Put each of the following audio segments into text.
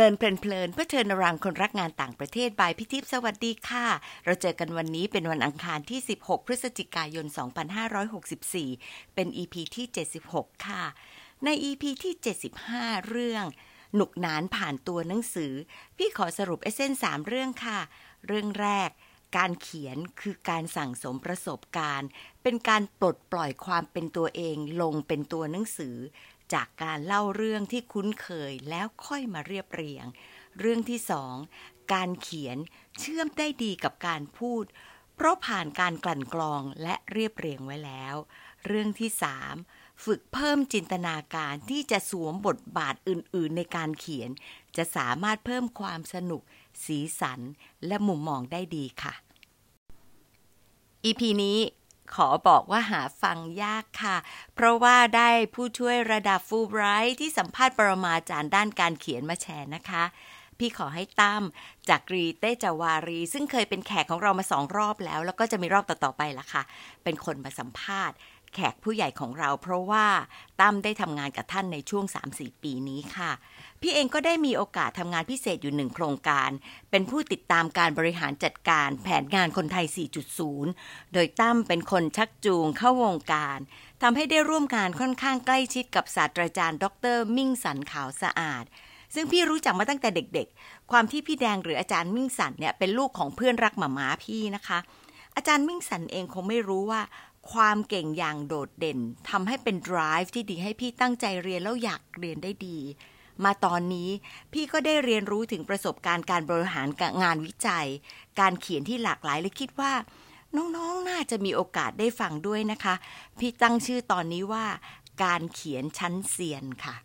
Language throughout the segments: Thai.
เลินเพลินๆเพื่อเทินรังคนรักงานต่างประเทศบายพิทิพสวัสดีค่ะ เราเจอกันวันนี้เป็นวันอังคารที่ 16 พฤศจิกายน 2564 เป็น EP ที่ 76 ค่ะ ใน EP ที่ 75 เรื่อง หนุกหนานผ่านตัวหนังสือ พี่ขอสรุปเอเซนสามเรื่องค่ะ เรื่องแรกการเขียนคือการสั่งสมประสบการณ์ เป็นการปลดปล่อยความเป็นตัวเองลงเป็นตัวหนังสือ จากการเล่าเรื่องที่คุ้นเคยแล้วค่อยมาเรียบเรียง เรื่องที่สองการเขียนเชื่อมได้ดีกับการพูด เพราะผ่านการกลั่นกรองและเรียบเรียงไว้แล้ว เรื่องที่สามฝึกเพิ่มจินตนาการที่จะสวมบทบาทอื่น ๆ ในการเขียน จะสามารถเพิ่มความสนุก สีสัน และมุมมองได้ดีค่ะ EP นี้ ขอบอกว่าหาฟังยากค่ะ เพราะว่าได้ผู้ช่วยระดับฟูไบรท์ที่สัมภาษณ์ปรมาจารย์ด้านการเขียนมาแชร์นะคะ พี่ขอให้ตั้มจักรีเตจ๊ะวารี ซึ่งเคยเป็นแขกของเรามาสองรอบแล้ว แล้วก็จะมีรอบต่อๆไปละค่ะ เป็นคนมาสัมภาษณ์ แขกผู้ใหญ่ของเรา เพราะว่าตั้มได้ทำงานกับท่านในช่วง 3-4 ปีนี้ค่ะ พี่เองก็ได้มีโอกาสทำงานพิเศษอยู่หนึ่งโครงการ เป็นผู้ติดตามการบริหารจัดการแผนงานคนไทย 4.0 โดยตั้มเป็นคนชักจูงเข้าวงการทำให้ได้ร่วมงานค่อนข้างใกล้ชิดกับศาสตราจารย์ ดร มิ่งสันขาวสะอาด ซึ่งพี่รู้จักมาตั้งแต่เด็กๆ ความที่พี่แดงหรืออาจารย์มิ่งสันเนี่ยเป็นลูกของเพื่อนรักหมาม้าพี่นะคะ อาจารย์มิ่งสันเองคงไม่รู้ว่าความเก่งอย่างโดดเด่นทำให้เป็น drive ที่ดีให้พี่ตั้งใจเรียนแล้วอยากเรียนได้ดี มาตอนนี้พี่ก็ได้เรียนรู้ถึงประสบการณ์การบริหารงานวิจัย การเขียนที่หลากหลายเลยคิดว่า น้องๆ น่าจะมีโอกาสได้ฟังด้วยนะคะ พี่ตั้งชื่อตอนนี้ว่า การเขียนชั้นเซียนค่ะ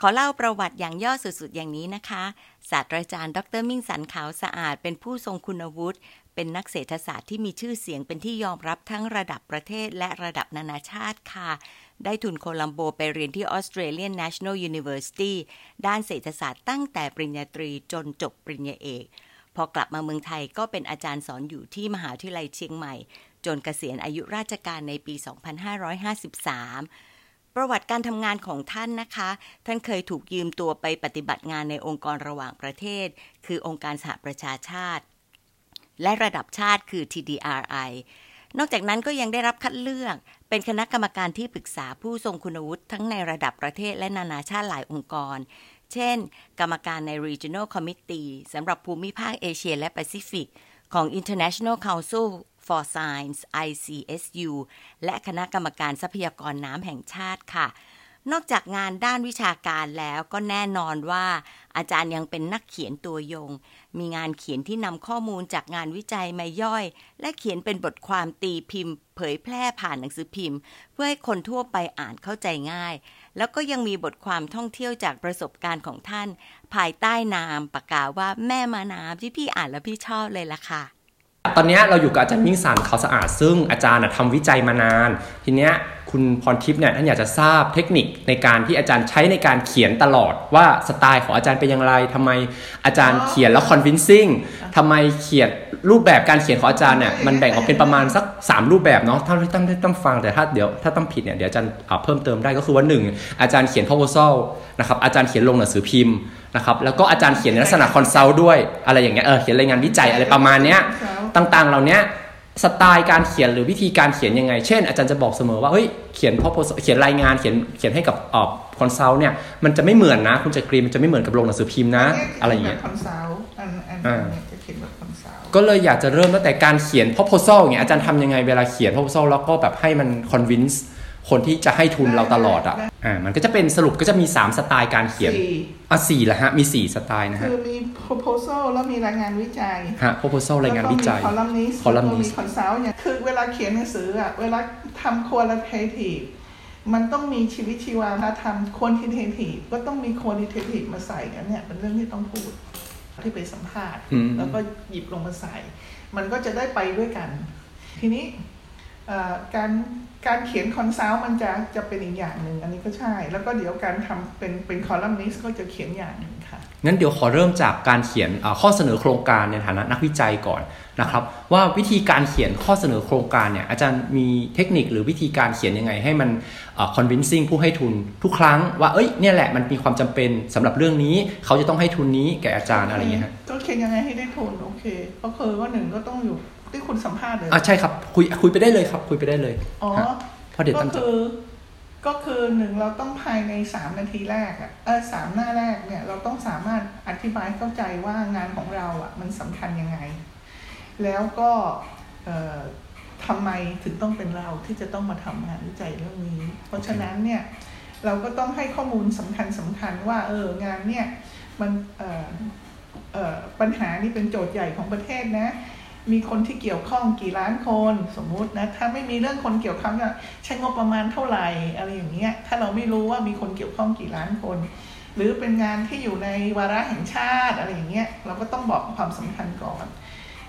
ขอเล่าประวัติอย่างย่อสุดๆ อย่างนี้นะคะ ศาสตราจารย์ ดรมิ่งสันขาวสะอาด เป็นผู้ทรงคุณวุฒิ เป็นนักเศรษฐศาสตร์ที่มีชื่อเสียงเป็นที่ยอมรับทั้งระดับประเทศและระดับนานาชาติค่ะ ได้ทุนโคลัมโบไปเรียนที่ Australian National University ด้านเศรษฐศาสตร์ตั้งแต่ปริญญาตรีจนจบปริญญาเอก พอกลับมาเมืองไทยก็เป็นอาจารย์สอนอยู่ที่มหาวิทยาลัยเชียงใหม่ จนเกษียณอายุราชการในปี 2553ประวัติการทำงานของท่านนะคะ ท่านเคยถูกยืมตัวไปปฏิบัติงานในองค์กรระหว่างประเทศ คือองค์การสหประชาชาติ และระดับชาติคือ TDRI นอกจากนั้นก็ยังได้รับคัดเลือกเป็นคณะกรรมการที่ปรึกษาผู้ทรงคุณวุฒิทั้งในระดับประเทศและนานาชาติหลายองค์กร เช่น กรรมการใน Regional Committee สำหรับภูมิภาคเอเชียและแปซิฟิก ของ International Council for Science ICSU และคณะกรรมการทรัพยากรน้ำแห่งชาติค่ะ นอกจากงานด้านวิชาการแล้วก็แน่นอนว่า อาจารย์ยังเป็นนักเขียนตัวยง มีงานเขียนที่นำข้อมูลจากงานวิจัยมาย่อย และเขียนเป็นบทความตีพิมพ์ เผยแพร่ผ่านหนังสือพิมพ์ เพื่อให้คนทั่วไปอ่านเข้าใจง่าย แล้วก็ยังมีบทความท่องเที่ยวจากประสบการณ์ของท่าน ภายใต้นามปากกาว่าแม่มาน้ำที่พี่อ่านแล้วพี่ชอบเลยล่ะค่ะ ตอนนี้เราอยู่กับอาจารย์มิ่งสันเขาสะอาด ซึ่งอาจารย์ทำวิจัยมานาน ทีเนี้ยคุณพรทิพย์เนี่ยท่านอยากจะทราบเทคนิคในการที่อาจารย์ใช้ในการเขียนตลอดว่าสไตล์ของอาจารย์เป็นอย่างไรทำไมอาจารย์เขียนแล้ว convincing ทำไมเขียนรูปแบบการเขียนของอาจารย์เนี่ยมันแบ่งออกเป็นประมาณสัก 3 รูปแบบเนาะถ้าที่ต้องต้องฟังแต่ถ้าเดี๋ยวถ้าต้องผิดเนี่ยเดี๋ยวอาจารย์เพิ่มเติมได้ก็คือว่า1อาจารย์เขียน proposal นะครับอาจารย์เขียนลงหนังสือพิมพ์นะครับแล้วก็อาจารย์เขียนในลักษณะ consult ด้วยอะไรอย่างเงี้ยเออเขียนรายงานวิจัยอะไรประมาณเนี้ย ต่างๆ เหล่านี้สไตล์การเขียนหรือวิธีการเขียนยังไง เช่น อาจารย์จะบอกเสมอว่าเฮ้ยเขียนพอเขียนรายงานเขียนเขียนให้กับออก consult เนี่ยมันจะไม่เหมือนนะ คุณจะกรีนมันจะไม่เหมือนกับลงหนังสือพิมพ์นะ อะไรอย่างเงี้ย con sult อันอันนี้จะเขียนแบบ consult ก็เลยอยากจะเริ่มตั้งแต่การเขียน proposal อย่างเงี้ยอาจารย์ทำยังไงเวลาเขียน proposal แล้วก็แบบให้มัน convince คนที่จะให้ทุนเราตลอดอะอ่ามันก็จะเป็นสรุปก็จะมี 3 สไตล์การเขียนสี่ อะสี่ละฮะ มี4สไตล์นะฮะ คือมี proposal แล้วมีรายงานวิจัย ฮะ proposal รายงานวิจัยคอลัมนิส columnist มี consultัลท์เนี่ยคือเวลาเขียนหนังสืออะเวลาทำ qualitative มันต้องมีชีวิตชีวาถ้าทำ quantitative ก็ต้องมี quantitative มาใส่กันเนี่ย เป็นเรื่องที่ต้องพูดที่ไปสัมภาษณ์อืมแล้วก็หยิบลงมาใส่ มันก็จะได้ไปด้วยกัน ทีนี้เอ่อ การการเขียน consult มันจะจะเป็นอีกอย่างหนึ่งอันนี้ก็ใช่ แล้วก็เดี๋ยวการทำเป็นเป็นคอลัมนิสต์ก็จะเขียนอย่างหนึ่งค่ะงั้นเดี๋ยวขอเริ่มจากการเขียนเอ่อข้อเสนอโครงการในฐานะนักวิจัยก่อนนะครับ ว่าวิธีการเขียนข้อเสนอโครงการเนี่ยอาจารย์มีเทคนิคหรือวิธีการเขียนยังไง ให้มันเอ่อ convincing ผู้ให้ทุนทุกครั้ง ว่าเอ้ยเนี่ยแหละมันมีความจำเป็นสำหรับเรื่องนี้ เขาจะต้องให้ทุนนี้แก่อาจารย์อะไรอย่างเงี้ยฮะก็เขียนยังไงให้ได้ทุนโอเคก็คือว่าหนึ่งก็ต้องอยู่ ที่คุณสัมภาษณ์เลยอะใช่ครับ คุยคุยไปได้เลยครับ คุยไปได้เลยอ๋อฮะเพราะเดี๋ยวก็ตั้งใจคือก็คือหนึ่งเราต้องภายในสามนาทีแรกอะเออสามหน้าแรกเนี่ยเราต้องสามารถอธิบายเข้าใจว่างานของเราอะมันสำคัญยังไง แล้วก็เอ่อทำไมถึงต้องเป็นเราที่จะต้องมาทำงานวิจัยเรื่องนี้ เพราะฉะนั้นเนี่ยเราก็ต้องให้ข้อมูลสำคัญสำคัญว่าเอองานเนี่ยมันเอ่อเอ่อปัญหานี่เป็นโจทย์ใหญ่ของประเทศนะ มีคนที่เกี่ยวข้องกี่ล้านคนสมมุตินะ ถ้าไม่มีเรื่องคนเกี่ยวข้องใช้งบประมาณเท่าไหร่อะไรอย่างเงี้ยถ้าเราไม่รู้ว่ามีคนเกี่ยวข้องกี่ล้านคน หรือเป็นงานที่อยู่ในวาระแห่งชาติอะไรอย่างเงี้ยเราก็ต้องบอกความสำคัญก่อน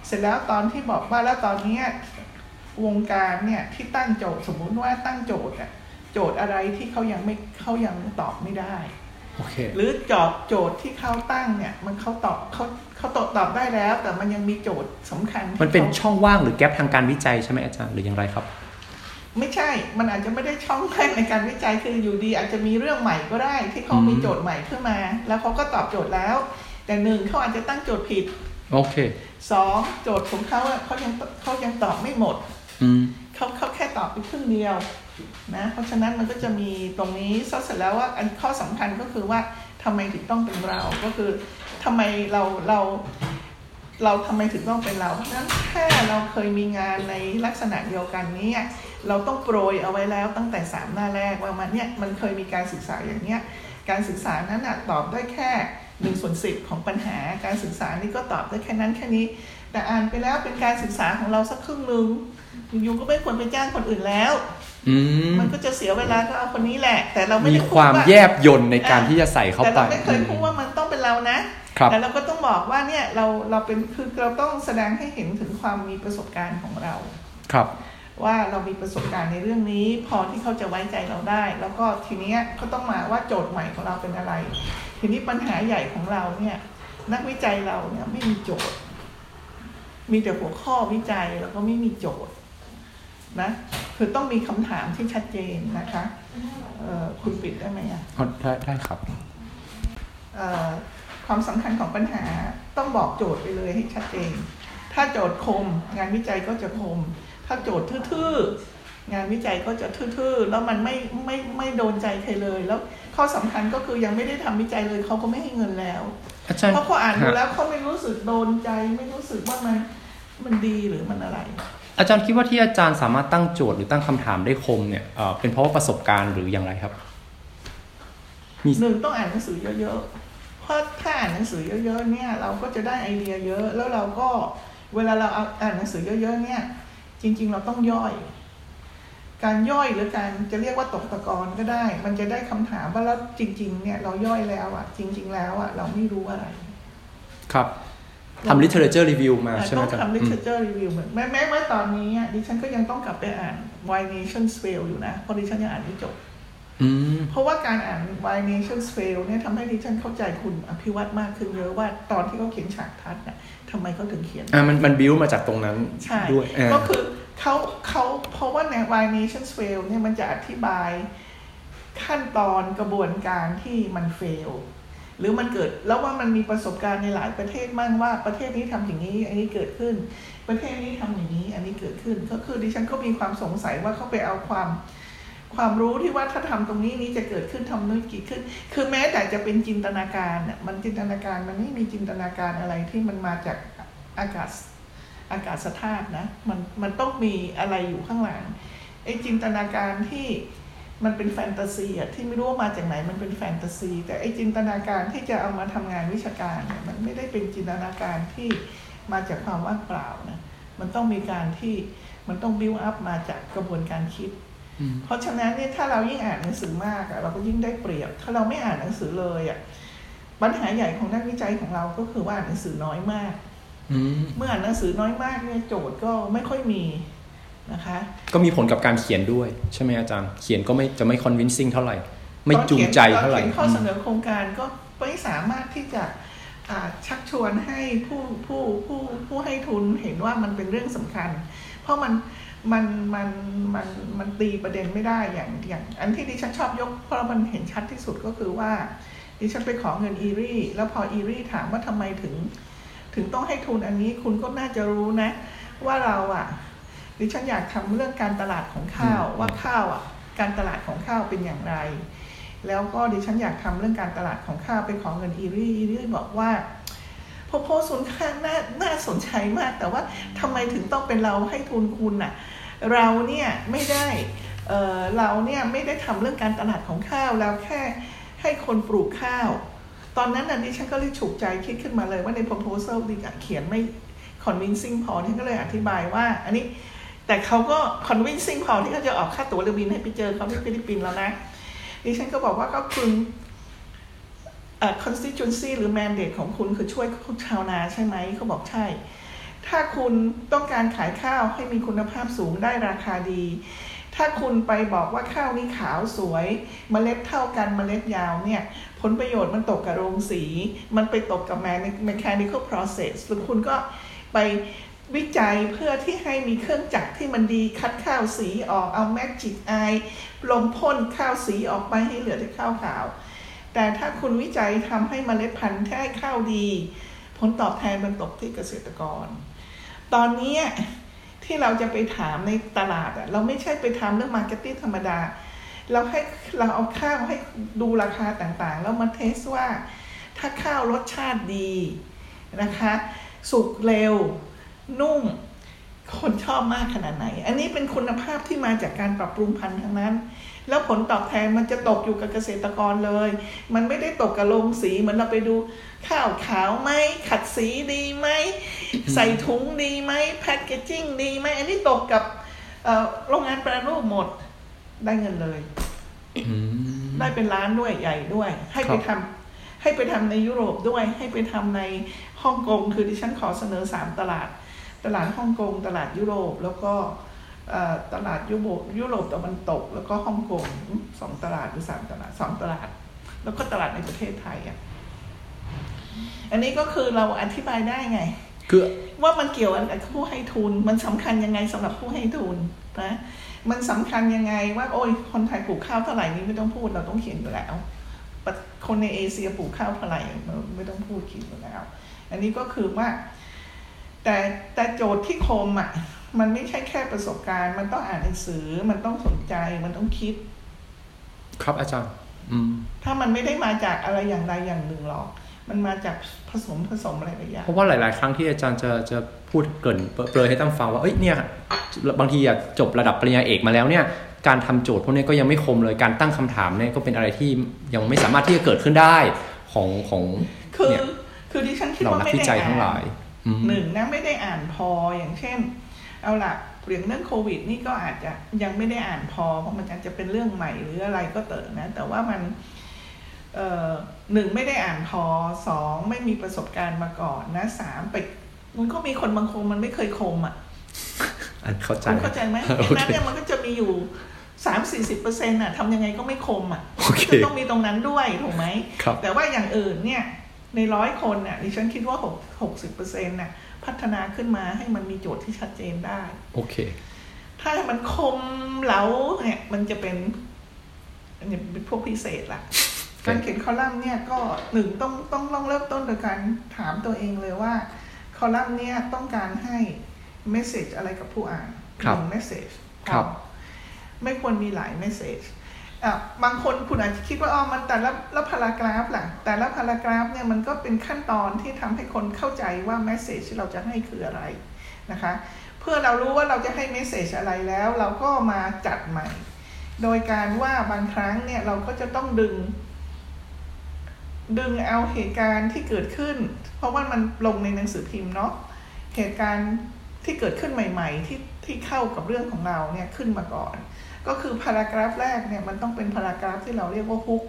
เสร็จแล้วตอนที่บอกว่าแล้วตอนเนี้ยวงการเนี่ยที่ตั้งโจทย์สมมุติว่าตั้งโจทย์อะโจทย์อะไรที่เขายังไม่เขายังตอบไม่ได้ หรือจอบโจทย์ที่เขาตั้งเนี่ยมันเขาตอบเขาเขาตอบตอบได้แล้ว แต่มันยังมีโจทย์สำคัญที่มันเป็นขาช่องว่างหรือแกลบทางการวิจัยใช่ไหมอาจารย์หรืออย่างไรครับ ไม่ใช่ มันอาจจะไม่ได้ช่องแรกในการวิจัยคืออยู่ดี อาจจะมีเรื่องใหม่ก็ได้ ที่เขาอืมมีโจทย์ใหม่ขึ้นมา แล้วเขาก็ตอบโจทย์แล้ว แต่หนึ่งเขาอาจจะตั้งโจทย์ผิดโอเคสองโจทย์ของเขาอะเขายังเขายังตอบไม่หมดอืมเขาเขาแค่ตอบไปครึ่งเดียว นะเพราะฉะนั้นมันก็จะมีตรงนี้ซะเสร็จแล้วว่าอันข้อสำคัญก็คือว่าทำไมถึงต้องเป็นเรา ก็คือทำไมเราเรา เราทำไมถึงต้องเป็นเรา เพราะฉะนั้นถ้าเราเคยมีงานในลักษณะเดียวกันนี้เราต้องโปรยเอาไว้แล้วตั้งแต่สามหน้าแรกว่ามันเนี่ยมันเคยมีการศึกษาอย่างเนี้ยการศึกษานั้นนะตอบได้แค่หนึ่งส่วนสิบของปัญหาการศึกษานี่ก็ตอบได้แค่นั้นแค่นี้ แต่อ่านไปแล้วเป็นการศึกษาของเราสักครึ่งหนึ่งยูก็ไม่ควรไปจ้างคนอื่นแล้ว มมันก็จะเสียเวลาก็เอาคนนี้แหละ แต่เราไม่มีได้พูคดวามว่าแยบยนในการที่จะใส่เข้าแต่ไปเราไม่เคยพูดว่ามันต้องเป็นเรานะครับแต่เราก็ต้องบอกว่าเนี่ยเราเราเป็นคือเราต้องแสดงให้เห็นถึงความมีประสบการณ์ของเราครับ ว่าเรามีประสบการณ์ในเรื่องนี้ พอที่เขาจะไว้ใจเราได้ แล้วก็ทีเนี้ยก็ต้องมาว่าโจทย์ใหม่ของเราเป็นอะไร ทีนี้ปัญหาใหญ่ของเราเนี่ย นักวิจัยเราเนี่ยไม่มีโจทย์ มีแต่หัวข้อวิจัยแล้วก็ไม่มีโจทย์ นะคือต้องมีคำถามที่ชัดเจนนะคะเอ่อคุณปิดได้ไหมอะอ๋อได้ได้ครับเอ่อความสำคัญของปัญหาต้องบอกโจทย์ไปเลยให้ชัดเจน ถ้าโจทย์คม งานวิจัยก็จะคม ถ้าโจทย์ทื่อๆงานวิจัยก็จะทื่อๆแล้วมันไม่ไม่ไม่โดนใจใครเลย แล้วข้อสำคัญก็คือยังไม่ได้ทำวิจัยเลยเขาก็ไม่ให้เงินแล้วอาจารย์เพราะเขาอ่านดูฮะแล้วเขาไม่รู้สึกโดนใจไม่รู้สึกว่ามันมันดีหรือมันอะไร อาจารย์คิดว่าที่อาจารย์สามารถตั้งโจทย์หรือตั้งคำถามได้คมเนี่ยเป็นเพราะว่าประสบการณ์หรืออย่างไรครับหนึ่งต้องอ่านหนังสือเยอะๆ เพราะถ้าอ่านหนังสือเยอะๆเนี่ยเราก็จะได้ไอเดียเยอะ แล้วเราก็เวลาเราอาอ่านหนังสือเยอะๆเนี่ย จริง ๆ เราต้องย่อย การย่อยหรือการจะเรียกว่าตกตะกอนก็ได้ มันจะได้คำถามว่าแล้วจริง ๆ เนี่ยเราย่อยแล้วอะจริง ๆ แล้วอะเราไม่รู้อะไร ครับ ทำ literature review มาใช่ไหมต้องอาจารย์ทำอืม literature review เหมือนแม้แม้ว่าตอนนี้อะดิฉันก็ยังต้องกลับไปอ่าน Why Nations Fail อยู่นะเพราะดิฉันยังอ่านไม่จบอืมเพราะว่าการอ่าน Why Nations Fail เนี่ยทำให้ดิฉันเข้าใจคุณอภิวัตมากขึ้นเยอะว่าตอนที่เขาเขียนฉากทัศน์น่ะทำไมเขาถึงเขียนอ่ามันมันบิวมาจากตรงนั้นใช่ด้วยอ่าก็คือเขาเขาเพราะว่าใน Why Nations Fail เนี่ยมันจะอธิบายขั้นตอนกระบวนการที่มัน fail หรือมันเกิดแล้วว่ามันมีประสบการณ์ในหลายประเทศมั่งว่าประเทศนี้ทำอย่างนี้ อันนี้เกิดขึ้น ประเทศนี้ทำอย่างนี้ อันนี้เกิดขึ้น ก็คือดิฉันก็มีความสงสัยว่าเขาไปเอาความความรู้ที่ว่าถ้าทำตรงนี้นี้จะเกิดขึ้นทำนู้นกี่ขึ้น คือแม้แต่จะเป็นจินตนาการน่ะมันจินตนาการมันไม่มีจินตนาการอะไรที่มันมาจากอากาศอากาศธาตุนะ มันมันต้องมีอะไรอยู่ข้างหลังไอ้จินตนาการที่ มันเป็นแฟนตาซีอะที่ไม่รู้ว่ามาจากไหนมันเป็นแฟนตาซี แต่ไอ้จินตนาการที่จะเอามาทำงานวิชาการเนี่ยมันไม่ได้เป็นจินตนาการที่มาจากความว่างเปล่านะมันต้องมีการที่มันต้องบิวอัพมาจากกระบวนการคิดอืมเพราะฉะนั้นเนี่ยถ้าเรายิ่งอ่านหนังสือมากอะเราก็ยิ่งได้เปรียบ ถ้าเราไม่อ่านหนังสือเลยอะปัญหาใหญ่ของนักวิจัยของเราก็คือว่าอ่านหนังสือน้อยมากอืมเมื่ออ่านหนังสือน้อยมากเนี่ยโจทย์ก็ไม่ค่อยมี นะคะก็มีผลกับการเขียนด้วย ใช่ไหมอาจารย์ เขียนก็ไม่จะไม่ convincing เท่าไหร่ ไม่จูงใจเท่าไหร่ตอนขียนข้อเสนอโครงการก็ไม่สามารถที่จะอ่าชักชวนให้ผู้ผู้ผู้ผู้ให้ทุนเห็นว่ามันเป็นเรื่องสำคัญ เพราะมันมันมันมันมันตีประเด็นไม่ได้อย่างอย่างอันที่ดิฉันชอบยก เพราะมันเห็นชัดที่สุดก็คือว่าดิฉันไปขอเงินอีรี่แล้วพออีรี่ถามว่าทำไมถึง ถึงต้องให้ทุนอันนี้คุณก็น่าจะรู้นะ ว่าเราอะ ดิฉันอยากทำเรื่องการตลาดของข้าวอืมว่าข้าวอะการตลาดของข้าวเป็นอย่างไร แล้วก็ดิฉันอยากทำเรื่องการตลาดของข้าวไปขอเงินอีรี่อีรี่บอกว่าพอโพสต์นข้างน่าน่าสนใจมาก แต่ว่าทำไมถึงต้องเป็นเราให้ทุนคุณน่ะเราเนี่ยไม่ได้เออเราเนี่ยไม่ได้ทำเรื่องการตลาดของข้าวแล้วแค่ให้คนปลูกข้าว ตอนนั้นน่ะดิฉันก็เลยฉุกใจคิดขึ้นมาเลยว่าใน proposal ดิฉันเขียนไม่ convincing พอที่ก็เลยอธิบายว่า อันนี้ แต่เขาก็ convincing พอที่เขาจะออกค่าตั๋วเรือบินให้ไปเจอเขาที่ฟิลิปปินส์แล้วนะดิฉันก็บอกว่าก็คุณเอ่อ constituency หรือ mandate ของคุณคือช่วยชาวนาใช่ไหมเขาบอกใช่ ถ้าคุณต้องการขายข้าวให้มีคุณภาพสูงได้ราคาดี ถ้าคุณไปบอกว่าข้าวนี้ขาวสวยเมล็ดเท่ากันเมล็ดยาวเนี่ย ผลประโยชน์มันตกกับโรงสี มันไปตกกับ mechanical process หรือคุณก็ไป วิจัยเพื่อที่ให้มีเครื่องจักรที่มันดีคัดข้าวสีออกเอา magic eye ลมพ่นข้าวสีออกไปให้เหลือแต่ข้าวขาว แต่ถ้าคุณวิจัยทำให้เมล็ดพันธุ์ให้ข้าวดี ผลตอบแทนมันตกที่เกษตรกร ตอนนี้ที่เราจะไปถามในตลาดอะเราไม่ใช่ไปทำเรื่อง marketing ธรรมดา เราให้เราเอาข้าวให้ดูราคาต่างๆ แล้วมา test ว่าถ้าข้าวรสชาติดีนะคะ สุกเร็ว นุ่ม คนชอบมากขนาดไหน อันนี้เป็นคุณภาพที่มาจากการปรับปรุงพันธุ์ทั้งนั้น แล้วผลตอบแทนมันจะตกอยู่กับเกษตรกรเลย มันไม่ได้ตกกับโรงสีเหมือนเราไปดู ข้าวขาวไหมขัดสีดีไหมใส่ถุงดีไหมแพคเกจิ้งดีไหมอันนี้ตกกับเอ่อโรงงานแปรรูปหมดได้เงินเลยอืมได้เป็นล้านด้วยใหญ่ด้วย ให้ไปครัทำบให้ไปทำในยุโรปด้วย ให้ไปทำในฮ่องกงคือดิฉันขอเสนอสามตลาด ตลาดฮ่องกง ตลาดยุโรป แล้วก็เอ่อตลาดยุโรปยุโรปตะวันตก แล้วก็ฮ่องกงอืมสองตลาดหรือสามตลาดสองตลาด แล้วก็ตลาดในประเทศไทยอะอันนี้ก็คือเราอธิบายได้ไง คือว่ามันเกี่ยวกับผู้ให้ทุน มันสำคัญยังไงสำหรับผู้ให้ทุนนะมันสำคัญยังไงว่า โอ้ยคนไทยปลูกข้าวเท่าไหร่นี่ไม่ต้องพูดเราต้องเขียนอยู่แล้วแต่คนในเอเชียปลูกข้าวเท่าไหร่เราไม่ต้องพูดเขียนอยู่แล้ว อันนี้ก็คือว่า แต่แต่โจทย์ที่คมอะ มันไม่ใช่แค่ประสบการณ์ มันต้องอ่านหนังสือ มันต้องสนใจ มันต้องคิด ครับอาจารย์ อืม ถ้ามันไม่ได้มาจากอะไรอย่างใดอย่างหนึ่งหรอก มันมาจากผสมผสมอะไรหลายอย่างเพราะว่าหลาย ๆ ครั้งที่อาจารย์จะจะพูดเกรินเปรยให้ตั้งฟังว่าเอ้ยเนี่ย บางทีอะจบระดับปริญญาเอกมาแล้วเนี่ยการทำโจทย์พวกนี้ก็ยังไม่คมเลยการตั้งคำถามเนี่ยก็เป็นอะไรที่ยังไม่สามารถที่จะเกิดขึ้นได้ของของคือเนี่ยคือดิฉันคิดเราว่านักไม่วิได้จัยอ่านทั้งหลายอืม หนึ่งนะไม่ได้อ่านพออย่างเช่น เอาละเรื่องเรื่องโควิด นี่ก็อาจจะยังไม่ได้อ่านพอ เพราะมันอาจจะเป็นเรื่องใหม่หรืออะไรก็เตอะนะ แต่ว่ามันเอ่อหนึ่งไม่ได้อ่านพอสองไม่มีประสบการณ์มาก่อนนะสามไปมันก็มีคนบางคนมันไม่เคยคมอะอันเข้าใจคุณเข้าใจไหมโอดังนั้นเคเนี่ยมันก็จะมีอยู่สามสี่สิบเปอร์เซ็นต์อะทำยังไงก็ไม่คมอะโอเคจะต้องมีตรงนั้นด้วยถูกไหมครับแต่ว่าอย่างอื่นเนี่ย ในร้อยคนน่ะดิฉันคิดว่าหกหกสิบเปอร์เซ็นต์น่ะพัฒนาขึ้นมาให้มันมีโจทย์ที่ชัดเจนได้ โอเค ถ้ามันคมเหลาเนี่ยมันจะเป็นอันนี้เป็นพวกพิเศษละการเขียนคอลัมน์เนี่ยก็หนึ่งต้องต้องต้องเริ่มต้นโดยการถามตัวเองเลยว่า คอลัมน์เนี่ยต้องการให้ message อะไรกับผู้อ่านครับหนึ่ง message ครับ ไม่ควรมีหลาย message อะบางคนคุณอาจจะคิดว่าอ๋อมันแต่ละละ paragraph ล่ะแต่ละ paragraph เนี่ยมันก็เป็นขั้นตอนที่ทำให้คนเข้าใจว่า message ที่เราจะให้คืออะไรนะคะ เพื่อเรารู้ว่าเราจะให้ message อะไรแล้ว เราก็มาจัดใหม่ โดยการว่าบางครั้งเนี่ยเราก็จะต้องดึง ดึงเอาเหตุการณ์ที่เกิดขึ้น เพราะว่ามันลงในหนังสือพิมพ์เนาะเหตุการณ์ที่เกิดขึ้นใหม่ ๆ ที่ที่เข้ากับเรื่องของเราเนี่ยขึ้นมาก่อน ก็คือพารากราฟแรกเนี่ยมันต้องเป็นพารากราฟที่เราเรียกว่าฮุก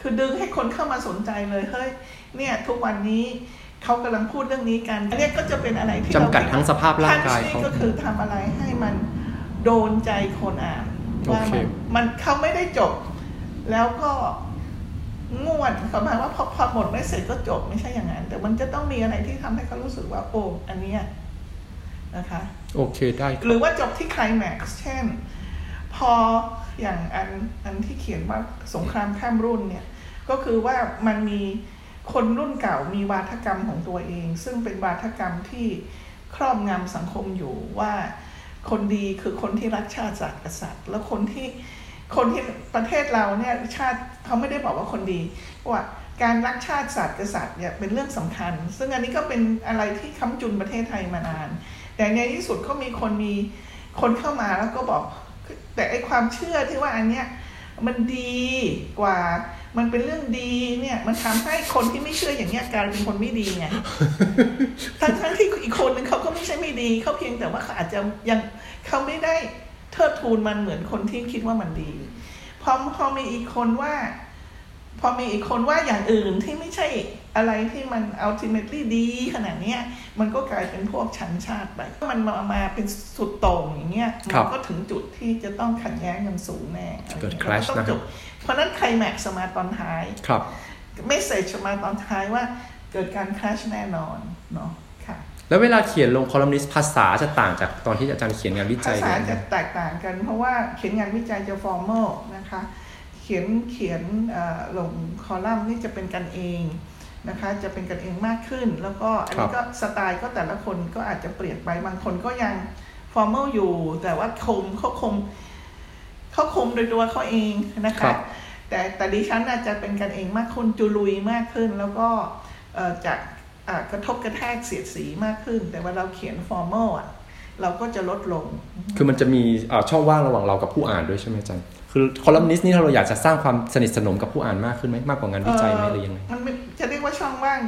คือดึงให้คนเข้ามาสนใจเลยเฮ้ยเนี่ยทุกวันนี้เขากำลังพูดเรื่องนี้กันอันเนี้ยก็จะเป็นอะไรที่เราจำกัดทั้งสภาพร่างกายทันเขาก็คือทำอะไรให้มันโดนใจคนอ่านว่าโอเคมันมันเขาไม่ได้จบ แล้วก็งวดเขาหมายว่าพอพอหมดไม่เสร็จก็จบไม่ใช่อย่างนั้น แต่มันจะต้องมีอะไรที่ทำให้เขารู้สึกว่าโอ้อันเนี้ยนะคะ โอเคได้คหรืรับอว่าจบที่ไคลแม็กซ์เช่น พออย่างอันอันที่เขียนว่าสงครามข้ามรุ่นเนี่ย ก็คือว่ามันมีคนรุ่นเก่ามีวาทกรรมของตัวเอง ซึ่งเป็นวาทกรรมที่ครอบงำสังคมอยู่ว่าคนดีคือคนที่รักชาติศาสตร์กษัตริย์ แล้วคนที่คนที่ประเทศเราเนี่ยชาติเขาไม่ได้บอกว่าคนดีว่าการรักชาติศาสตร์กษัตริย์เนี่ยเป็นเรื่องสำคัญ ซึ่งอันนี้ก็เป็นอะไรที่ค้ำจุนประเทศไทยมานาน แต่ในที่สุดก็มีคนมีคนเข้ามาแล้วก็บอก แต่ไอความเชื่อที่ว่าอันเนี้ยมันดีกว่า มันเป็นเรื่องดีเนี่ย มันทำให้คนที่ไม่เชื่ออย่างเงี้ยกลายเป็นคนไม่ดีไงทั้งทั้งที่อีกคนหนึ่งเขาก็ไม่ใช่ไม่ดีเขาเพียงแต่ว่าเขาอาจจะยังเขาไม่ได้เทิดทูนมันเหมือนคนที่คิดว่ามันดีพอพอมีอีกคนว่า พอมีอีกคนว่าอย่างอื่นที่ไม่ใช่ อะไรที่มัน ultimately ดีขนาดเนี้ยมันก็กลายเป็นพวกชั้นชาติไปมันมามาเป็นสุดโต่งอย่างเงี้ยครัมับก็ถึงจุดที่จะต้องขัดแย้งกันสูงแน่อะไรเกิดงี้ย clash ต้องนะครับจบเพราะฉะนั้นใครแม็กซ์มาตอนท้ายครับเมสเซจมาตอนท้ายว่าเกิดการคลาชแน่นอนเนาะค่ะแล้วเวลาเขียนลงคอลัมนิสต์ภาษาจะต่างจากตอนที่อาจารย์เขียนงานวิจัภายษาเลยจะนะแตกต่างกัน เพราะว่าเขียนงานวิจัยจะ formal นะคะ เขียนเขียนเอ่อลงคอลัมน์นี่จะเป็นกันเอง นะคะจะเป็นกันเองมากขึ้น แล้วก็อันนี้ก็สไตล์ก็แต่ละคนก็อาจจะเปลี่ยนไปบางคนก็ยัง formal อยู่ แต่ว่าคมเขาคมเขาคมโดยตัวเขาเองนะครัคะบแต่แต่ดิฉันอาจจะเป็นกันเองมากขึ้นจุลุยมากขึ้น แล้วก็เอ่อจากอ่ากระทบกระแทกเสียดสีมากขึ้น แต่ว่าเราเขียน formal อะเราก็จะลดลง คือมันจะมีเอ่อช่องว่างระหว่างเรากับผู้อ่านด้วยใช่ไหมอาจารย์ คือคอลัมนิสต์นี่ถ้าเราอยากจะสร้างความสนิทสนมกับผู้อ่านมากขึ้นไหมมากกว่างานวิจัยไหมหรือยังไงเมัน ช่องว่าง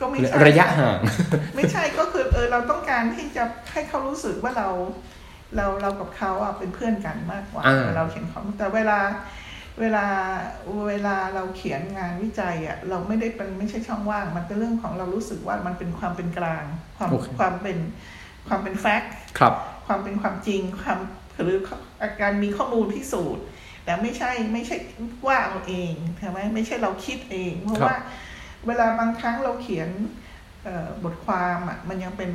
ก็ไม่ใช่ระยะห่าง ไม่ใช่ก็คือเออเราต้องการที่จะให้เขารู้สึกว่าเรา เราเรากับเขาอะเป็นเพื่อนกันมากกว่าอ่าเราเขียนเขาแต่เวลาเวลาเวลาเราเขียนงานวิจัยอะเราไม่ได้เป็นไม่ใช่ช่องว่าง มันเป็นเรื่องของเรารู้สึกว่ามันเป็นความเป็นกลาง ความโอเคความเป็นความเป็นแฟกต์ครับความเป็นความจริงความหรืออาการมีข้อมูลพิสูจน์แต่ไม่ใช่ไม่ใช่ว่าเอาเองใช่ไหมไม่ใช่เราคิดเอง เพราะครับว่า เวลาบางครั้งเราเขียนเอ่อบทความอะมันยังเป็น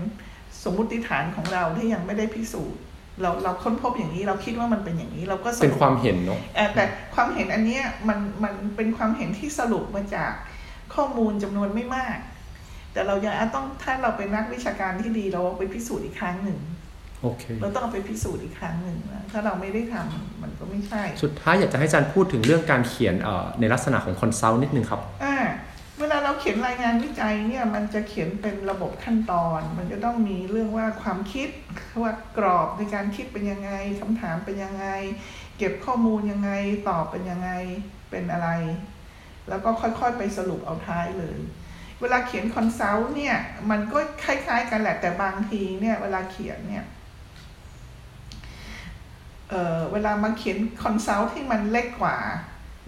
สมมุติฐานของเราที่ยังไม่ได้พิสูจน์ เราเราค้นพบอย่างนี้เราคิดว่ามันเป็นอย่างนี้เราก็สเป็นรุปความเห็นเนาะเอ่อแต่ความเห็นอันเนี้ยมันมันเป็นความเห็นที่สรุปมาจากข้อมูลจำนวนไม่มาก แต่เรายังต้องถ้าเราเป็นนักวิชาการที่ดีเราเอาไปพิสูจน์อีกครั้งหนึ่งโอเคเราต้องเอาไปพิสูจน์อีกครั้งหนึ่งนะถ้าเราไม่ได้ทำมันก็ไม่ใช่ สุดท้ายอยากจะให้อาจารย์พูดถึงเรื่องการเขียนเอ่อในลักษณะของคอนซัลท์นิดนึงครับอ่า เขียนรายงานวิจัยเนี่ยมันจะเขียนเป็นระบบขั้นตอน มันจะต้องมีเรื่องว่าความคิดว่ากรอบในการคิดเป็นยังไงคำถามเป็นยังไง เก็บข้อมูลยังไงตอบเป็นยังไงเป็นอะไร แล้วก็ค่อยๆไปสรุปเอาท้ายเลย เวลาเขียน consult เนี่ยมันก็คล้ายๆกันแหละแต่บางทีเนี่ยเวลาเขียนเนี่ยเออเวลามาเขียนคอนซัลท์ที่มันเล็กกว่า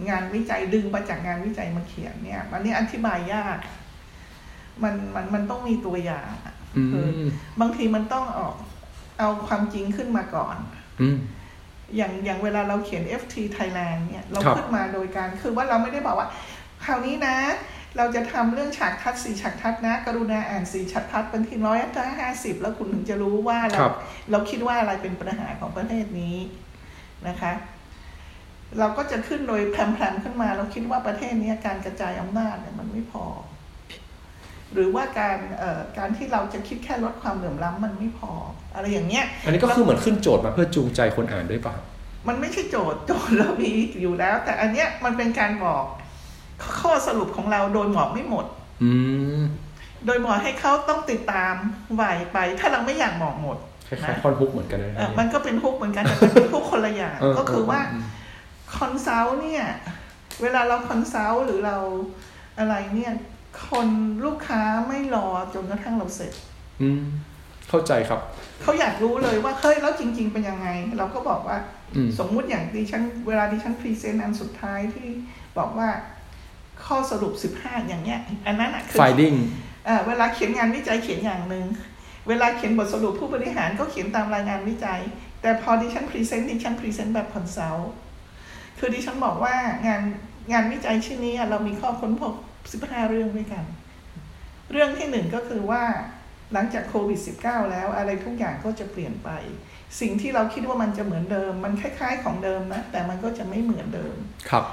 งานวิจัยดึงมาจากงานวิจัยมาเขียนเนี่ยอันนี้อธิบายยาก มันมันมันต้องมีตัวอย่างอะอืคือบบางทีมันต้องออกเอาความจริงขึ้นมาก่อนอืมอย่างอย่างเวลาเราเขียน FT Thailand เนี่ยเราครับขึ้นมาโดยการคือว่าเราไม่ได้บอกว่า คราวนี้นะ เราจะทำเรื่องฉากทัดสี่ฉากทัดนะ กรุณาอ่านสี่ฉากทัดเป็นที่ร้อยห้าสิบแล้วคุณถึงจะรู้ว่าเราครับเราคิดว่าอะไรเป็นปัญหาของประเทศนี้นะคะ เราก็จะขึ้นโดยแพรมๆขึ้นมา เราคิดว่าประเทศนี้การกระจายอำนาจเนี่ยมันไม่พอ หรือว่าการเอ่อการที่เราจะคิดแค่ลดความเหลื่อมล้ำมันไม่พอ อะไรอย่างเงี้ย อันนี้ก็คือเหมือนขึ้นโจทย์มาเพื่อจูงใจคนอ่านด้วยป่ะมันไม่ใช่โจทย์โจทย์เรามีอยู่แล้ว แต่อันเนี้ยมันเป็นการบอกข้อสรุปของเราโดยหมอกไม่หมด อืมโดยหมอกให้เขาต้องติดตามไหวไป ถ้าเราไม่อยากหมอกหมดคล้ายๆคอนฮุกเหมือนกันนะเอ่อมันก็เป็นฮุกเหมือนกันแต่เป็นฮุกคนละอย่างเออก็คือว่าเออ คอนซัลท์เนี่ย เวลาเราคอนซัลท์หรือเราอะไรเนี่ย คนลูกค้าไม่รอจนกระทั่งเราเสร็จ อืมเข้าใจครับ เขาอยากรู้เลยว่าเฮ้ยแล้วจริง ๆ เป็นยังไง เราก็บอกว่าอืมสมมุติอย่างดิฉันเวลาดิฉันพรีเซนต์อันสุดท้ายที่บอกว่าข้อสรุป15อย่างเงี้ย อันนั้นอะคือ finding เอ่อเวลาเขียนงานวิจัยเขียนอย่างหนึ่งเวลาเขียนบทสรุปผู้บริหารก็เขียนตามรายงานวิจัย แต่พอดิฉัน present ดิฉัน present แบบ consult คือดิฉันบอกว่างานงานวิจัยชิ้นนี้เรามีข้อค้นพบ 15 เรื่องด้วยกัน เรื่องที่หนึ่งก็คือว่าหลังจากโควิด -19 แล้วอะไรทุกอย่างก็จะเปลี่ยนไป สิ่งที่เราคิดว่ามันจะเหมือนเดิม มันคล้ายๆของเดิมนะ แต่มันก็จะไม่เหมือนเดิม ครับ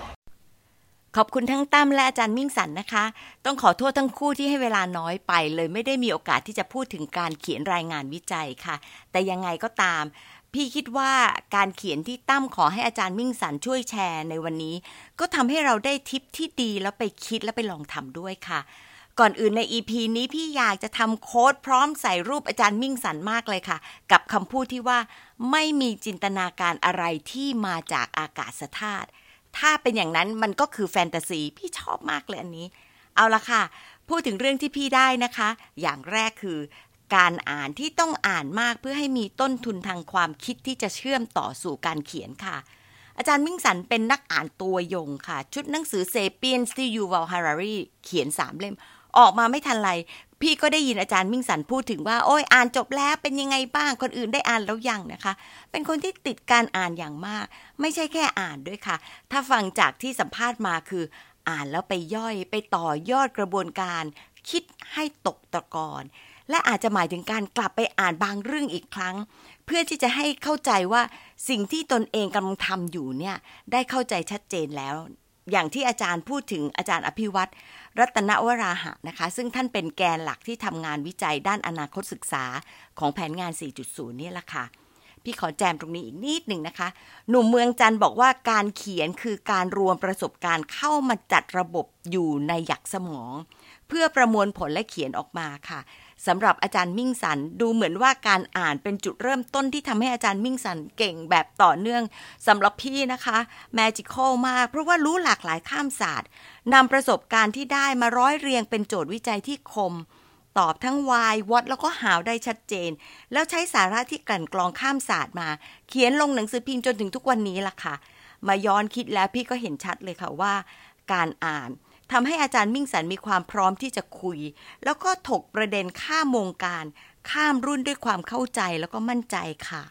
ขอบคุณทั้งตั้มและอาจารย์มิ่งสันนะคะ ต้องขอโทษทั้งคู่ที่ให้เวลาน้อยไป เลยไม่ได้มีโอกาสที่จะพูดถึงการเขียนรายงานวิจัยค่ะ แต่ยังไงก็ตาม พี่คิดว่าการเขียนที่ตั้มขอให้อาจารย์มิ่งสันช่วยแชร์ในวันนี้ ก็ทำให้เราได้ทิปที่ดีแล้วไปคิดแล้วไปลองทำด้วยค่ะ ก่อนอื่นใน EP นี้พี่อยากจะทำ quote พร้อมใส่รูปอาจารย์มิ่งสันมากเลยค่ะ กับคำพูดที่ว่าไม่มีจินตนาการอะไรที่มาจากอากาศธาตุถ้าเป็นอย่างนั้นมันก็คือแฟนตาซี พี่ชอบมากเลยอันนี้ เอาละค่ะ พูดถึงเรื่องที่พี่ได้นะคะ อย่างแรกคือ การอ่านที่ต้องอ่านมากเพื่อให้มีต้นทุนทางความคิดที่จะเชื่อมต่อสู่การเขียนค่ะ อาจารย์มิ่งสันเป็นนักอ่านตัวยงค่ะ ชุดหนังสือเซเปียนสที่ยูวัลฮารารีเขียนสามเล่ม ออกมาไม่ทันไร พี่ก็ได้ยินอาจารย์มิ่งสันพูดถึงว่า โอ้ยอ่านจบแล้วเป็นยังไงบ้างคนอื่นได้อ่านแล้วยังนะคะ เป็นคนที่ติดการอ่านอย่างมาก ไม่ใช่แค่อ่านด้วยค่ะ ถ้าฟังจากที่สัมภาษณ์มาคือ อ่านแล้วไปย่อยไปต่อยอดกระบวนการ คิดให้ตกตะกอน และอาจจะหมายถึงการกลับไปอ่านบางเรื่องอีกครั้ง เพื่อที่จะให้เข้าใจว่าสิ่งที่ตนเองกำลังทำอยู่เนี่ยได้เข้าใจชัดเจนแล้ว อย่างที่อาจารย์พูดถึงอาจารย์อภิวัตรรัตนวราหะนะคะ ซึ่งท่านเป็นแกนหลักที่ทำงานวิจัยด้านอนาคตศึกษาของแผนงาน 4.0 นี่แหละค่ะพี่ขอแจมตรงนี้อีกนิดหนึ่งนะคะ หนุ่มเมืองจันท์บอกว่าการเขียนคือการรวมประสบการณ์เข้ามาจัดระบบอยู่ในหยักสมอง เพื่อประมวลผลและเขียนออกมาค่ะ สำหรับอาจารย์มิ่งสันดูเหมือนว่าการอ่านเป็นจุดเริ่มต้นที่ทำให้อาจารย์มิ่งสันเก่งแบบต่อเนื่องสำหรับพี่นะคะ magical มาก เพราะว่ารู้หลากหลายข้ามศาสตร์นำประสบการณ์ที่ได้มาร้อยเรียงเป็นโจทย์วิจัยที่คม ตอบทั้ง why what แล้วก็หาวได้ชัดเจน แล้วใช้สาระที่กลั่นกรองข้ามศาสตร์มา เขียนลงหนังสือพิมพ์จนถึงทุกวันนี้ล่ะค่ะ มาย้อนคิดแล้วพี่ก็เห็นชัดเลยค่ะว่า การอ่าน ทำให้อาจารย์มิ่งสันมีความพร้อมที่จะคุย แล้วก็ถกประเด็นข้ามวงการ ข้ามรุ่นด้วยความเข้าใจแล้วก็มั่นใจค่ะ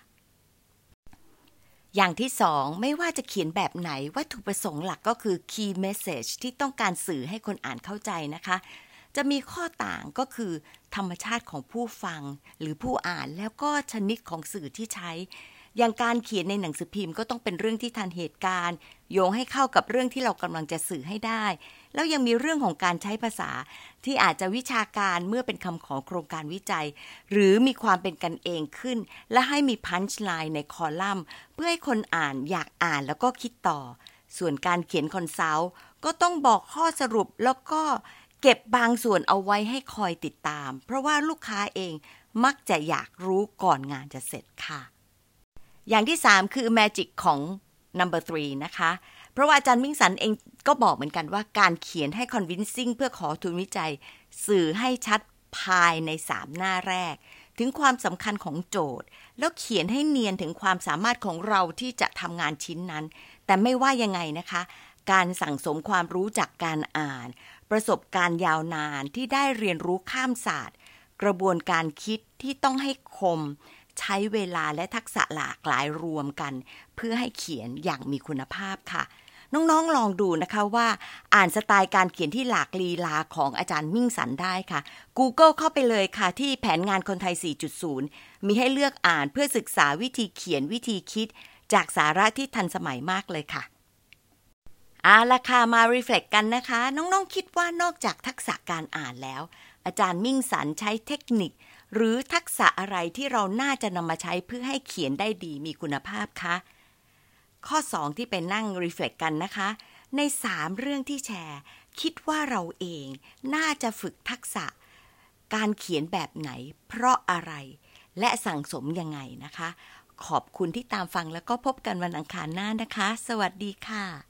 อย่างที่สองไม่ว่าจะเขียนแบบไหนวัตถุประสงค์หลักก็คือ key message ที่ต้องการสื่อให้คนอ่านเข้าใจนะคะ จะมีข้อต่างก็คือ ธรรมชาติของผู้ฟัง หรือผู้อ่านแล้วก็ชนิดของสื่อที่ใช้อย่างการเขียนในหนังสือพิมพ์ก็ต้องเป็นเรื่องที่ทันเหตุการณ์ โยงให้เข้ากับเรื่องที่เรากำลังจะสื่อให้ได้ แล้วยังมีเรื่องของการใช้ภาษาที่อาจจะวิชาการเมื่อเป็นคำของโครงการวิจัย หรือมีความเป็นกันเองขึ้น และให้มีพันช์ไลน์ในคอลัมน์ เพื่อให้คนอ่านอยากอ่านแล้วก็คิดต่อ ส่วนการเขียน consult ก็ต้องบอกข้อสรุปแล้วก็เก็บบางส่วนเอาไว้ให้คอยติดตาม เพราะว่าลูกค้าเองมักจะอยากรู้ก่อนงานจะเสร็จค่ะ อย่างที่ 3 คือ Magic ของ Number 3นะคะ เพราะว่าอาจารย์มิ่งสันเองก็บอกเหมือนกันว่าการเขียนให้ convincing เพื่อขอทุนวิจัย สื่อให้ชัดภายใน3หน้าแรก ถึงความสำคัญของโจทย์ แล้วเขียนให้เนียนถึงความสามารถของเราที่จะทำงานชิ้นนั้น แต่ไม่ว่ายังไงนะคะ การสั่งสมความรู้จากการอ่าน ประสบการณ์ยาวนานที่ได้เรียนรู้ข้ามศาสตร์ กระบวนการคิดที่ต้องให้คมใช้เวลาและทักษะหลากหลายรวมกัน เพื่อให้เขียนอย่างมีคุณภาพค่ะ น้องๆลองดูนะคะว่า อ่านสไตล์การเขียนที่หลากลีลาของอาจารย์มิ่งสันได้ค่ะ Google เข้าไปเลยค่ะที่แผนงานคนไทย 4.0 มีให้เลือกอ่านเพื่อศึกษาวิธีเขียนวิธีคิด จากสาระที่ทันสมัยมากเลยค่ะเอาละค่ะมา reflect กันนะคะ น้องๆคิดว่านอกจากทักษะการอ่านแล้ว อาจารย์มิ่งสันใช้เทคนิค หรือทักษะอะไรที่เราน่าจะนำมาใช้เพื่อให้เขียนได้ดีมีคุณภาพคะ ข้อ 2 ที่เป็นนั่ง reflect กันนะคะ ใน 3 เรื่องที่แชร์ คิดว่าเราเองน่าจะฝึกทักษะ การเขียนแบบไหน เพราะอะไร และสั่งสมยังไงนะคะ ขอบคุณที่ตามฟังแล้วก็พบกันวันอังคารหน้านะคะ สวัสดีค่ะ